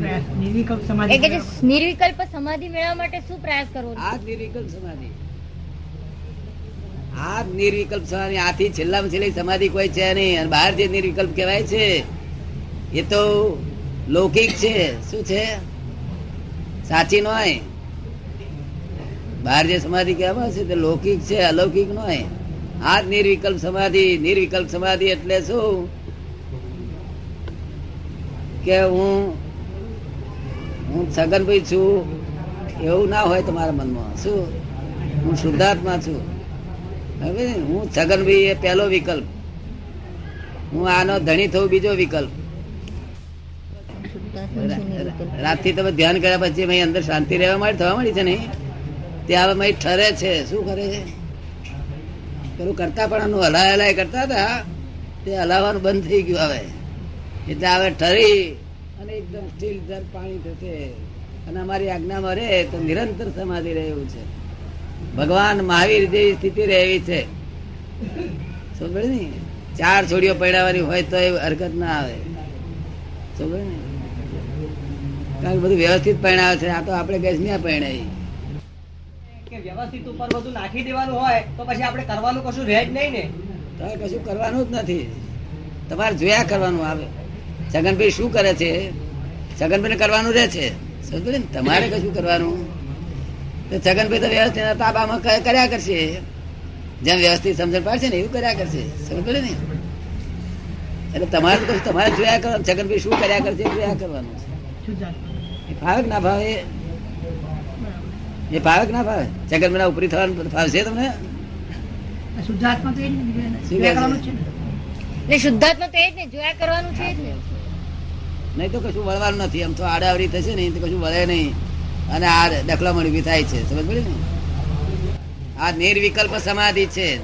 નિર્વિકલ્પ સમાધિ કે નિર્વિકલ્પ સમાધિ મેળવવા માટે શું પ્રયાસ કરવો આ નિર્વિકલ્પ સમાધિ. આ નિર્વિકલ્પ સમાધિ. આથી છેલ્લામાં છેલ્લી સમાધિ કોઈ છે નહીં. અને બહાર જે નિર્વિકલ્પ કહેવાય છે એ તો લૌકિક છે. શું છે? સાચી નો હોય બહાર જે સમાધિ કહેવામાં છે તે લૌકિક છે અલૌકિક નો હોય આ નિર્વિકલ્પ સમાધિ. નિર્વિકલ્પ સમાધિ એટલે શું? કે હું હું છગનભાઈ છું. એવું ના હોય તમારા મનમાં. શું? હું શુદ્ધાત્મા છું. હવે હું છગનભાઈ એ પહેલો વિકલ્પ. હું આનો ધણી થવું બીજો વિકલ્પ. રાતથી તમે ધ્યાન કર્યા પછી મેં અંદર શાંતિ રહેવા માટે થવા મળી છે નહીં ત્યાં હવે ઠરે છે. શું કરે છે? પેલું કરતા પણ હલાય હલાય કરતા હતા. તે હલાવવાનું બંધ થઈ ગયું હવે. એટલે હવે ઠરી. અને એકદમ સ્ટીલ દર પાણી થશે અને અમારી આજ્ઞામાં મરે તો નિરંતર સમાધિ રહે એવું છે. ભગવાન મહાવીર જેવી સ્થિતિ રહે એવી છે. સમજે ને ચાર છોડીઓ પડાવવાની હોય તો એ હરકત ના આવે. સમજે ને કારણ બધું વ્યવસ્થિત પરણાવે છે. આ તો આપણે ગેસ ના પરણાવી કે વ્યવસ્થિત ઉપર બધું નાખી દેવાનું હોય તો પછી આપણે કરવાનું કશું રહે જ નહીં ને. તો કશું કરવાનું જ નથી. તમારે જોયા કરવાનું આવે. છગનભાઈ શું કરે છે? છગનભાઈ કરવાનું રહે છે? સમજો ને તમારે કશું કરવાનું? તો છગનભાઈ તો વ્યવસ્થિત તાબામાં કર્યા કરશે. જેમ વ્યવસ્થિત સમજણ પાડશે ને એવું કર્યા કરશે. સમજ પડે ને? એટલે તમારે તો કશું તમારે જોયા કરવાનું છગનભાઈ શું કર્યા કરશે જોયા કરવાનું. છે. ફાવે ના ફાવે એ ફાવે ના ફાવે છગનભાઈ ઉપરી થવાનું ફાવશે તમને? શુદ્ધાત્મા તો એ જ ને, જોયા છે? કરવાનું છે ને. એટલે શુદ્ધાત્મા તો એ જ ને જોયા કરવાનું છે જ ને. નહીં તો કશું વળવાનું નથી. એમ તો આડાવડી થશે ને તો કશું વળે નહીં. અને આ દખલામણ ઊભી થાય છે. સમજ પડે ને? આ નિર્વિકલ્પ સમાધિ છે.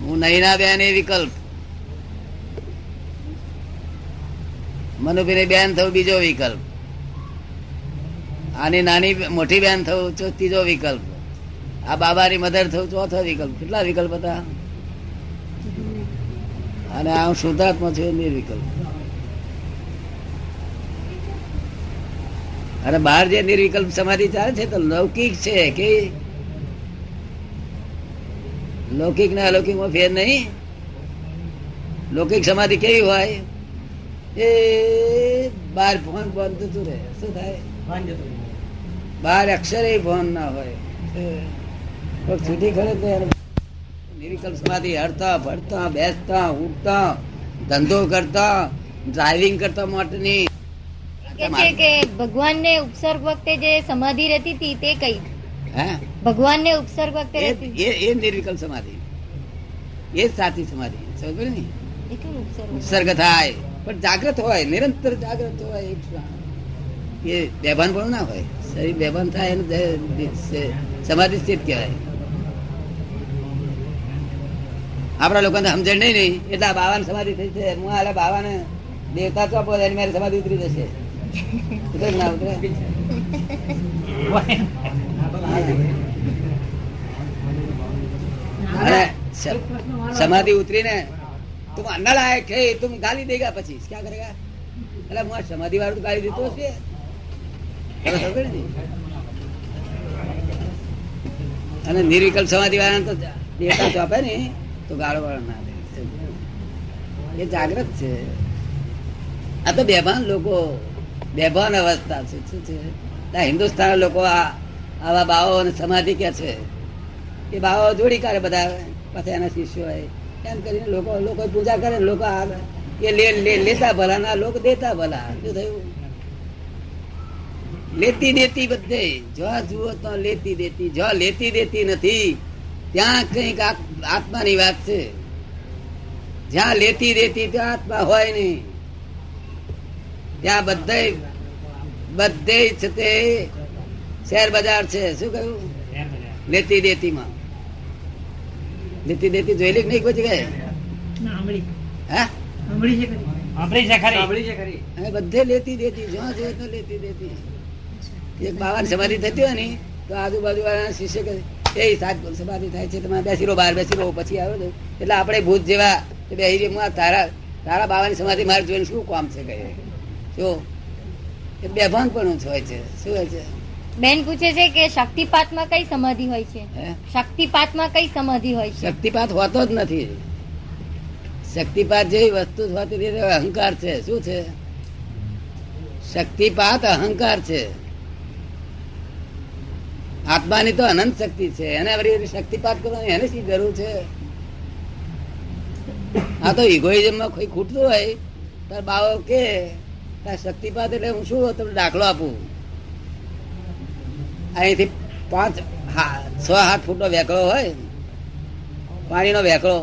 હું નહીં ના બેન એ વિકલ્પ. મનુભાઈ બેન થવું બીજો વિકલ્પ. આની નાની મોટી બેન થવું ત્રીજો વિકલ્પ. આ બાબાની મધર થવું ચોથો વિકલ્પ. કેટલા વિકલ્પ હતા? અને આ હું શુદ્ધાત્મા છું નિર્વિકલ્પ અને બહાર જે નિર્વિકલ્પ સમાધિ ચાલે છે તો લૌકિક છે કે લૌકિક ને અલૌકિકમાં ફેર નહીં. લૌકિક સમાધિ કેવી હોય? એ બાર ફોન બંધ થતું રહે. શું થાય? જતું. બાર અક્ષરે ફોન ના હોય. છૂટી ખરે તો સમાધિ હરતા ફરતા બેસતા ઉઠતા ધંધો કરતા ડ્રાઇવિંગ કરતા માટેની કે કે ભગવાનને ઉપસર્ગ વખતે જે સમાધિ રહેતી હતી તે કઈ? હે? ભગવાનને ઉપસર્ગ વખતે એ રહેતી એ- એ નિર્વિકલ્પ સમાધિ. એ સાચી સમાધિ. સમજ ને? ઉપસર્ગ થાય. પણ જાગ્રત હોય નિરંતર જાગ્રત હોય એ બેભાન પણ ના હોય. શરીર બેભાન થાય એને સમાધિ સ્થિત કહેવાય. આપણા લોકોને સમજણ નહીં નહીં એટલે બાવાને સમાધિ થઈ છે. હું આલે બાવાને દેવતા ચોપો એની મારી સમાધિ ઉતરી જશે. સમાધિ ઉતરીને તું અન્ના લાયક છે તું ગાલી દેગા પછી. ક્યાં કરેગા એટલે હું સમાધિ વાળું ગાલી દીધું છે. અને નિર્વિકલ્પ સમાધિ વાળા તો દેવતા ચોપે ને. તો ગાળો વાળો ના દે. એ જાગ્રત છે. આ તો બેભાન લોકો, બેભાન અવસ્થા છે. શું છે? હિન્દુસ્તાન લોકો આ, આવા બાવો અને સમાધિ કે છે? એ બાવો જોડી કરે બધા પછી એના શિષ્યો હોય. એમ કરીને લોકો લોકો પૂજા કરે લોકો એ લે- લેતા ભલા ના, લોકો દેતા ભલા. શું થયું? લેતી દેતી બધે. જો જુઓ તો લેતી દેતી. જો લેતી દેતી નથી ત્યાં કંઈક આત- આત્માની વાત છે. જ્યાં લેતી દેતી ત્યાં આત્મા હોય નહીં. ત્યાં બધે બધે છે તે શેર બજાર છે. શું કહ્યું? લેતી દેતી માં લેતી દેતી જોયેલી નહીં કોઈ જગ્યાએ? ના, આંબળી. હા? આંબળી છે ખરી. સાંભળી છે ખરી. અને બધે લેતી દેતી. જ્યાં જોઈએ તો લેતી દેતી. એક બાવાની સમાધિ થતી હોય ને તો આજુબાજુ વાળા શિષ્ય કહે એ સાત સમાધિ થાય છે? તમે બેસી રહો બહાર બેસી રહો પછી આવ્યો ને એટલે આપણે ભૂત જેવા બેસી રહી, હું આ તારા તારા બાવાની સમાધિ મારે જોઈને શું કામ છે કહે જો એ બેભાન પણ હોય છે. શું હોય છે? બેન પૂછે છે કે શક્તિપાતમાં કઈ સમાધિ હોય છે? શક્તિપાતમાં કઈ સમાધિ હોય છે? શક્તિપાત હોતો જ નથી. શક્તિપાત જેવી વસ્તુ હોતી અહંકાર છે. શું છે? શક્તિપાત અહંકાર છે. આત્માની તો અનંત શક્તિ છે. એને શક્તિપાત કરવાની એને શી જરૂર છે? આ તો ઇગોઇઝમમાં કોઈ ખૂટતું હોય, તાર બાવો કે શક્તિપાત એટલે હું શું તમને દાખલો આપું? અહીંથી પાંચ છ સાત ફૂટનો વેકળો હોય, પાણીનો વેકળો,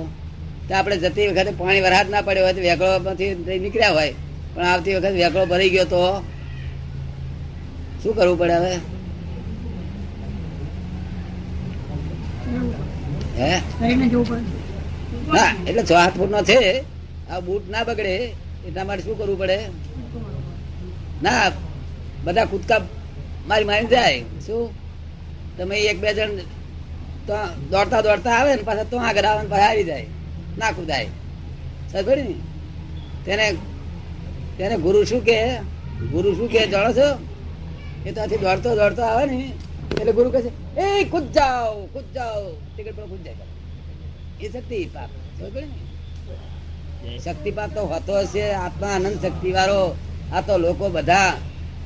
તો આપણે જતી વખતે પાણી વરસાદ ના પડ્યો હોય તો વેકળોમાંથી નીકળ્યા હોય. પણ આવતી વખતે વેકળો ભરી ગયો તો શું કરવું પડે હવે? હે? ના એટલે છ સાત ફૂટનો છે. આ બૂટ ના બગડે એટલા માટે શું કરવું પડે? ના બધા કૂદકા મારી મારી જાય. શું? તમે એક બે જણ તો દોડતા દોડતા આવે ને પાછા તો આગળ આવે ને પાછા આવી જાય. ના કૂદાય. સર ને? તેને તેને ગુરુ શું કે ગુરુ શું કે જાણો છો? એ તો આથી દોડતો દોડતો આવે ને. એટલે ગુરુ કહે છે એ કૂદ જાઓ કૂદ જાઓ. ટિકિટ પર કૂદ જાય. એ શક્તિ પાપ શક્તિ પાપ તો હોતો હશે આત્મા આનંદ શક્તિ વાળો આ તો લોકો બધા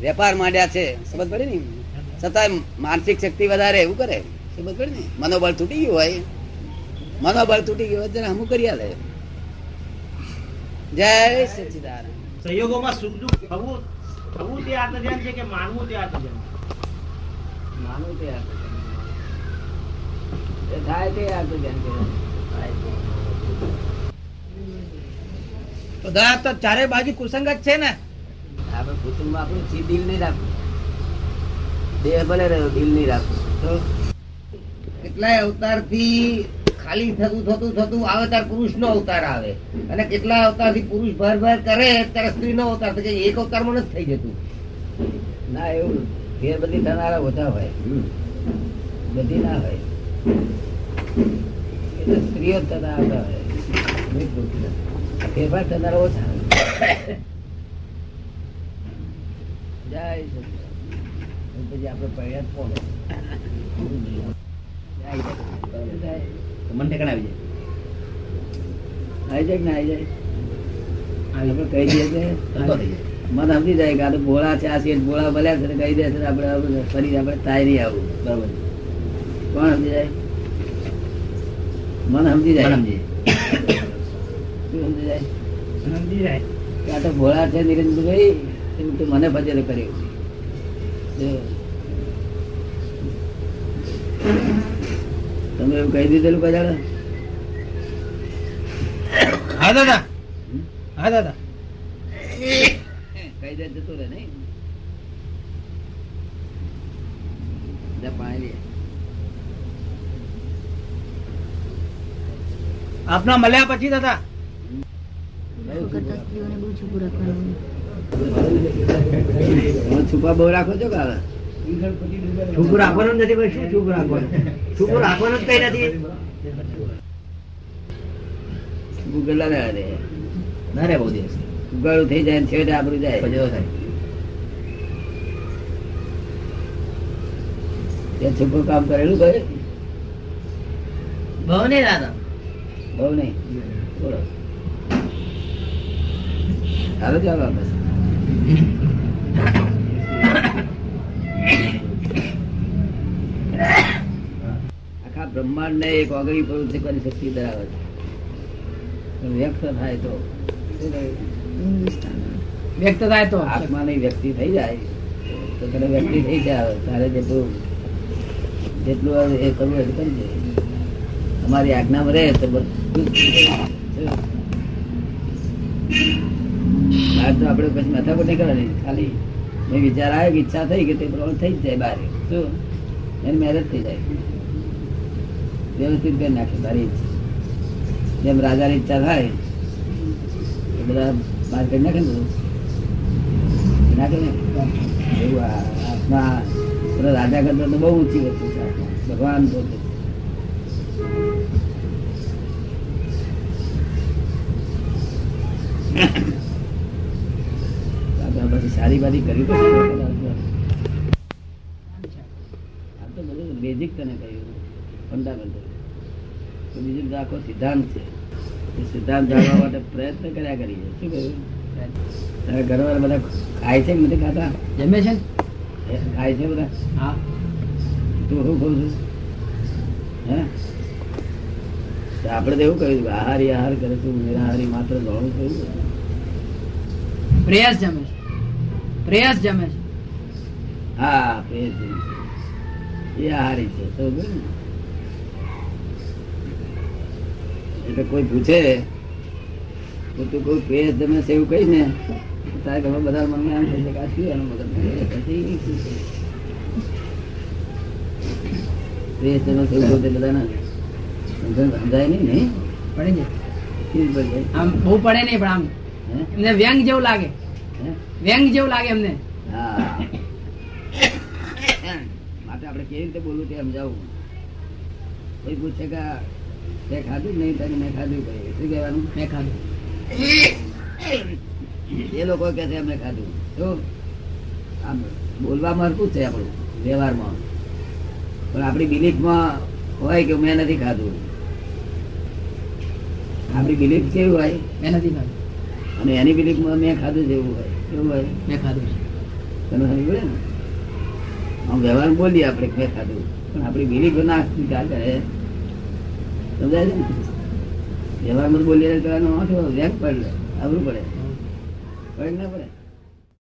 વેપાર માંડ્યા છે. સમજ પડે ને? છતાં માનસિક શક્તિ વધારે એવું કરે. સમજ પડે ને? મનોબળ તૂટી ગયું હોય. મનોબળ તૂટી ગયું હોય ત્યારે હમું કરી આલે. જય સચિદાનંદ. સહયોગોમાં સુખ દુઃખ થવું થવું તે આત્મધ્યાન છે કે માનવું તે આત્મધ્યાન? માનવું તે. થાય તે તો ચારે બાજુ કુસંગત છે ને? આપણે કુટુંબમાં આપણું ચી દિલ નહીં રાખવું. દેહ ભલે રહ્યો દિલ નહીં રાખવું. તો કેટલાય અવતારથી ખાલી થતું થતું થતું આવે ત્યારે પુરુષ નો અવતાર આવે. અને કેટલા અવતારથી પુરુષ ભર ભર કરે ત્યારે સ્ત્રી નો અવતાર એક અવતાર અવતારમાં નથી થઈ જતું. ના એવું ફેર બધી થનારા ઓછા હોય. બધી ના હોય. એટલે સ્ત્રીઓ થતા આવતા હોય. ફેરફાર થનારા ઓછા જય પછી આપણે પડ્યા જ કોણ? જય જય. મન ઠેકાણે આવી આવી જાય ને આવી જાય? આપણે કહી દઈએ જાય. મન સમજી જાય કે આ તો ભોળા છે આ શેઠ ભોળા ભલ્યા છે કહી દે છે આપણે ફરી આપણે તાય નહીં આવું બરોબર. કોણ સમજી જાય? મન સમજી જાય? સમજી સમજી જાય? સમજી જાય. આ તો ભોળા છે નિરેન્દ્રભાઈ એમ તું મને ભજન કર્યું. તમે એવું કહી દીધેલું કદાચ હા દાદા. હા દાદા. કહી દે જતો રહે નહીં. પાણી લે. આપના મળ્યા પછી દાદા. છુપા બહુ રાખો છો કાલે હવે? રાખવાનું નથી ભાઈ શું છૂપું રાખવાનું? છૂપું રાખવાનું જ કઈ નથી. ગુગલા રહેવા દે? ના રે બહુ દિવસ. ઉગાડું થઈ જાય છેવટે આપણું જાય. થાય. છુપું કામ કરેલું ભાઈ બહુ નહીં દાદા બહુ નહીં? બોલો. ચાલો આપણે. આખા બ્રહ્માંડ ને એક ઓગળી પ્રવૃત્તિ કરી શક્તિ ધરાવે છે. વ્યક્ત થાય તો. શું? વ્યક્ત થાય તો. આત્માની વ્યક્તિ થઈ જાય. તો તને વ્યક્તિ થઈ જાય. તારે જેટલું જેટલું એ કરવું એટલું કરી દે. અમારી આજ્ઞામાં રહે તો બધું બહાર તો આપણે પછી માથાકૂટ નહીં કરવાની ખાલી મેં વિચાર આવ્યો કે ઈચ્છા થઈ કે તે પ્રમાણે થઈ જ જાય બહાર શું એની મેરેજ થઈ જાય. વ્યવસ્થિત કરી નાખે તારી જેમ રાજાની ઈચ્છા થાય બધા બહાર કરી નાખે ને નાખે ને? એવું આત્મા રાજા કરતા તો બહુ ઊંચી વસ્તુ છે ભગવાન પોતે પછી સારી બારી કરી તો બધું બેઝિક તને કહ્યું. ફંડામેન્ટલ બીજું આખો સિદ્ધાંત છે. સિદ્ધાંત જાણવા માટે પ્રયત્ન કર્યા કરીએ. શું કહ્યું? તારા ઘરવાળા બધા ખાય છે નથી ખાતા? જમે છે? ખાય છે બધા? હા. તું શું કહું છું? હે? આપણે તો એવું કહ્યું આહારી આહાર કરે તું નિરાહારી માત્ર ગણું થયું પ્રયાસ જમે છે. પ્રયાસ જમે છે. હા પ્રેસ એ આહારી છે સમજો ને? એટલે કોઈ પૂછે તો તું કોઈ પ્રેસ તમે સેવ એવું કહીશ ને તારે ઘરમાં બધા મને એમ થઈ કે શું એનો? પ્રેસ એવું કહું તે બધાને સમજાય નહીં ને પડી? આમ બહુ પડે નહીં પણ આમ? એમને વ્યંગ જેવું લાગે? વ્યંગ જેવું લાગે એમને હા માટે આપણે કેવી રીતે બોલવું તે સમજાવું કોઈ પૂછે કે તે ખાધું નહીં તને મેં ખાધું ભાઈ શું કહેવાનું? મેં ખાધું. એ લોકો કે છે અમે ખાધું. શું આમ બોલવામાં હરકું છે આપણું વ્યવહારમાં. પણ આપણી બિલીફમાં હોય કે મેં નથી ખાધું. આપણી બિલીફ કેવી હોય? મેં નથી ખાધું. અને એની બિલીફમાં મેં ખાધું છે એવું હોય. કેવું હોય? મેં ખાધું છે. તમે સમજ ને? આમ વ્યવહાર બોલીએ આપણે મેં ખાધું. પણ આપણી બિલીફ ના સ્વીકાર કરે સમજાય છે વ્યવહારમાં બોલીએ તો આવડું પડે આવરું પડે. પડે ના પડે?